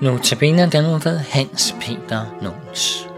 Nu er den ved Hans Peter Nons.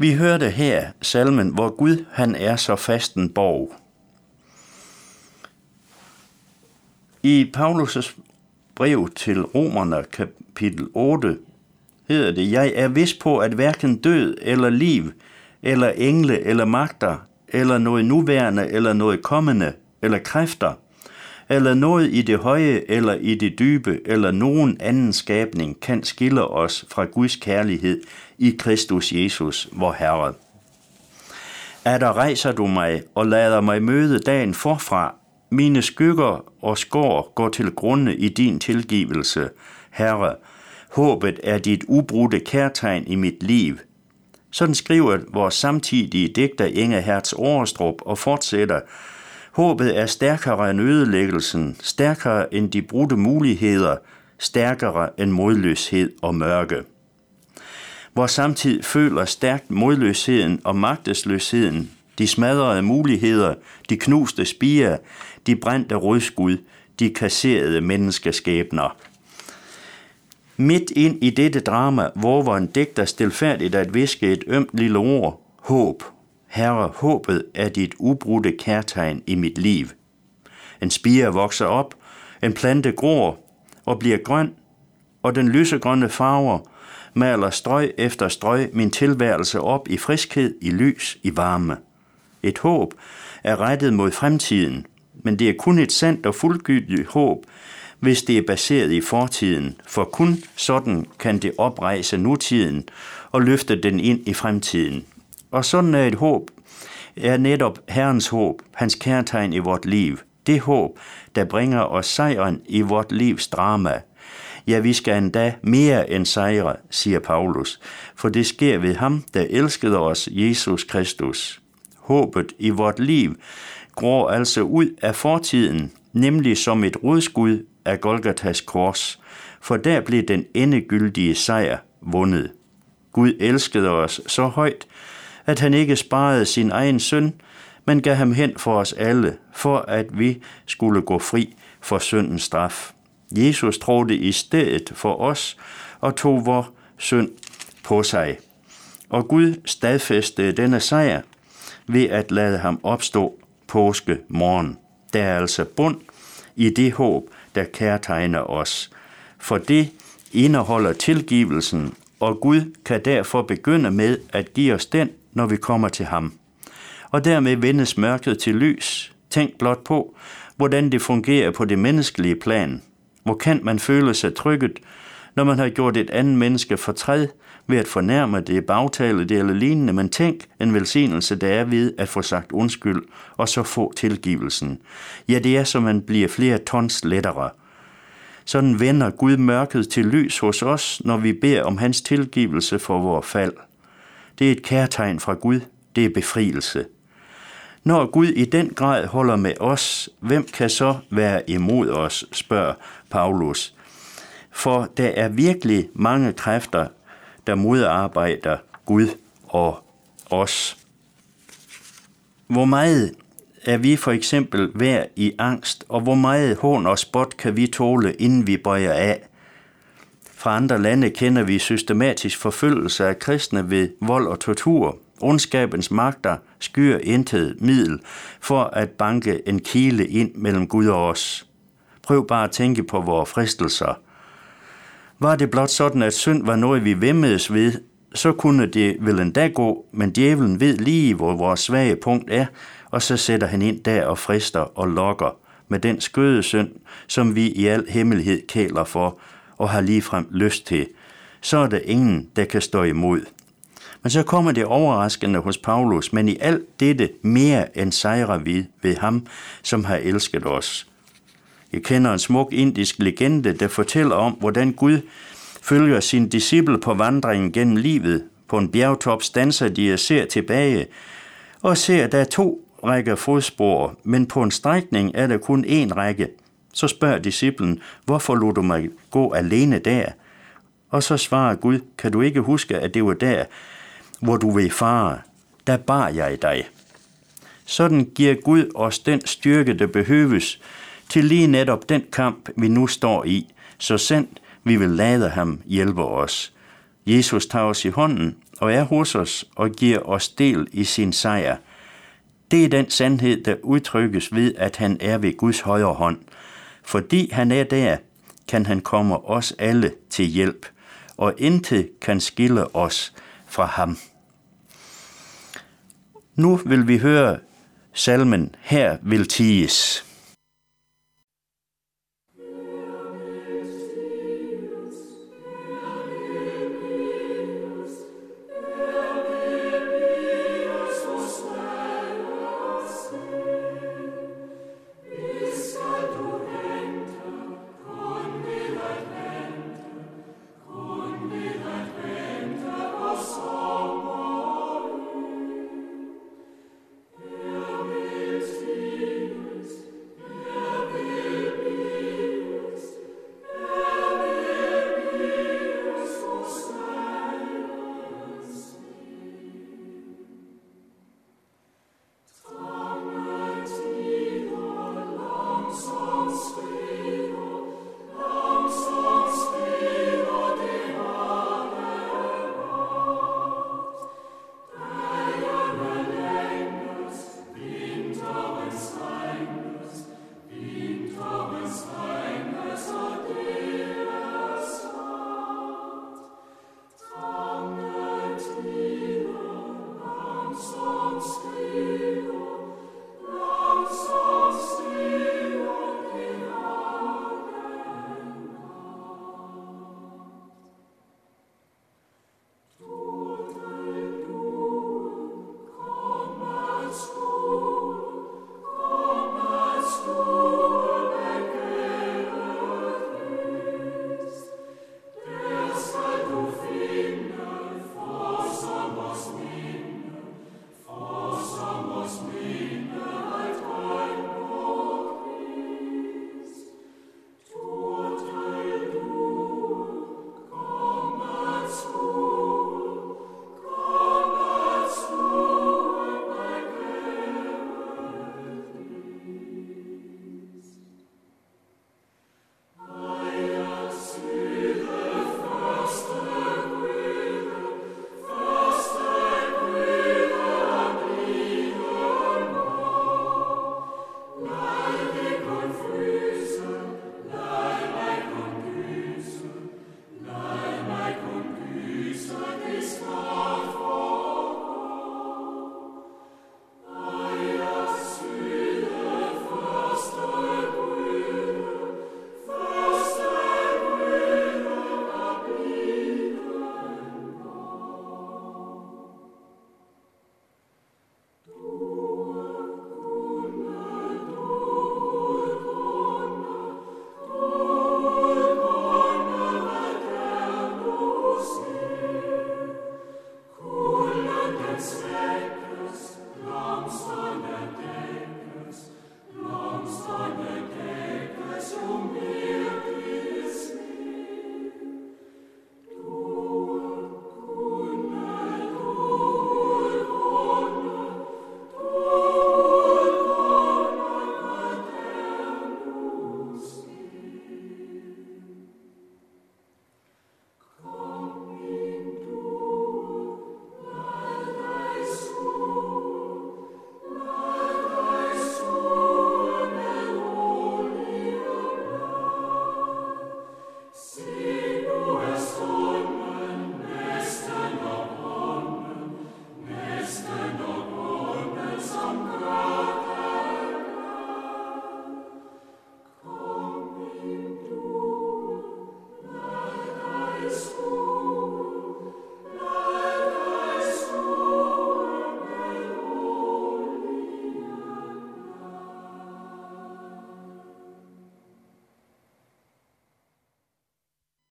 Vi hørte her salmen, hvor Gud han er så fast en borg. I Paulus' brev til Romerne kapitel 8 hedder det, Jeg er vis på, at hverken død eller liv, eller engle eller magter, eller noget nuværende eller noget kommende, eller kræfter, eller noget i det høje eller i det dybe, eller nogen anden skabning kan skille os fra Guds kærlighed i Kristus Jesus, vor Herre. Er der rejser du mig og lader mig møde dagen forfra, mine skygger og skår går til grunde i din tilgivelse, Herre. Håbet er dit ubrudte kærtegn i mit liv. Sådan skriver vores samtidige digter Inge Hertz Årestrup og fortsætter, Håbet er stærkere end ødelæggelsen, stærkere end de brudte muligheder, stærkere end modløshed og mørke. Hvor samtid føler stærkt modløsheden og magtesløsheden, de smadrede muligheder, de knuste spiger, de brændte rødskud, de kasserede menneskeskæbner. Midt ind i dette drama, hvor var en digter stilfærdigt at viske et ømt lille ord, håb, Herre, håbet er dit ubrudte kærtegn i mit liv. En spire vokser op, en plante gror og bliver grøn, og den lysegrønne farver maler strøg efter strøg min tilværelse op i friskhed, i lys, i varme. Et håb er rettet mod fremtiden, men det er kun et sandt og fuldgyldigt håb, hvis det er baseret i fortiden, for kun sådan kan det oprejse nutiden og løfte den ind i fremtiden. Og sådan er et håb, er netop Herrens håb, hans kærtegn i vort liv. Det håb, der bringer os sejren i vort livs drama. Ja, vi skal endda mere end sejre, siger Paulus, for det sker ved ham, der elskede os, Jesus Kristus. Håbet i vort liv gror altså ud af fortiden, nemlig som et rodskud af Golgatas kors, for der blev den endegyldige sejr vundet. Gud elskede os så højt, at han ikke sparede sin egen søn, men gav ham hen for os alle, for at vi skulle gå fri for syndens straf. Jesus trådte i stedet for os og tog vor synd på sig. Og Gud stadfæstede denne sejr ved at lade ham opstå påske morgen. Der er altså bund i det håb, der kærtegner os. For det indeholder tilgivelsen, og Gud kan derfor begynde med at give os den, når vi kommer til ham. Og dermed vendes mørket til lys. Tænk blot på, hvordan det fungerer på det menneskelige plan. Hvor kan man føle sig trykket, når man har gjort et andet menneske fortræd ved at fornærme det, bagtale det eller lignende, men tænk en velsignelse, der er ved at få sagt undskyld og så få tilgivelsen. Ja, det er, som man bliver flere tons lettere. Sådan vender Gud mørket til lys hos os, når vi beder om hans tilgivelse for vores fald. Det er et kærtegn fra Gud, det er befrielse. Når Gud i den grad holder med os, hvem kan så være imod os, spørger Paulus. For der er virkelig mange kræfter, der modarbejder Gud og os. Hvor meget er vi for eksempel værd i angst, og hvor meget hån og spot kan vi tåle, inden vi bøjer af? Fra andre lande kender vi systematisk forfølgelse af kristne ved vold og tortur. Ondskabens magter skyer intet middel for at banke en kile ind mellem Gud og os. Prøv bare at tænke på vores fristelser – var det blot sådan, at synd var noget, vi vemmedes ved, så kunne det vel endda gå, men djævlen ved lige, hvor vores svage punkt er, og så sætter han ind der og frister og lokker med den skøde synd, som vi i al hemmelighed kæler for og har ligefrem lyst til. Så er der ingen, der kan stå imod. Men så kommer det overraskende hos Paulus, men i alt dette mere end sejrer vi ved ham, som har elsket os. Jeg kender en smuk indisk legende, der fortæller om, hvordan Gud følger sin disciple på vandringen gennem livet. På en bjergtop stanser de og ser tilbage, og ser, at der er to rækker fodspor, men på en strækning er der kun én række. Så spørger disciplen, hvorfor lod du mig gå alene der? Og så svarer Gud, kan du ikke huske, at det var der, hvor du vil fare? Der bar jeg dig. Sådan giver Gud os den styrke, der behøves, til lige netop den kamp, vi nu står i, så sendt vi vil lade ham hjælpe os. Jesus tager os i hånden og er hos os og giver os del i sin sejr. Det er den sandhed, der udtrykkes ved, at han er ved Guds højre hånd. Fordi han er der, kan han komme os alle til hjælp, og intet kan skille os fra ham. Nu vil vi høre salmen Her vil tiges.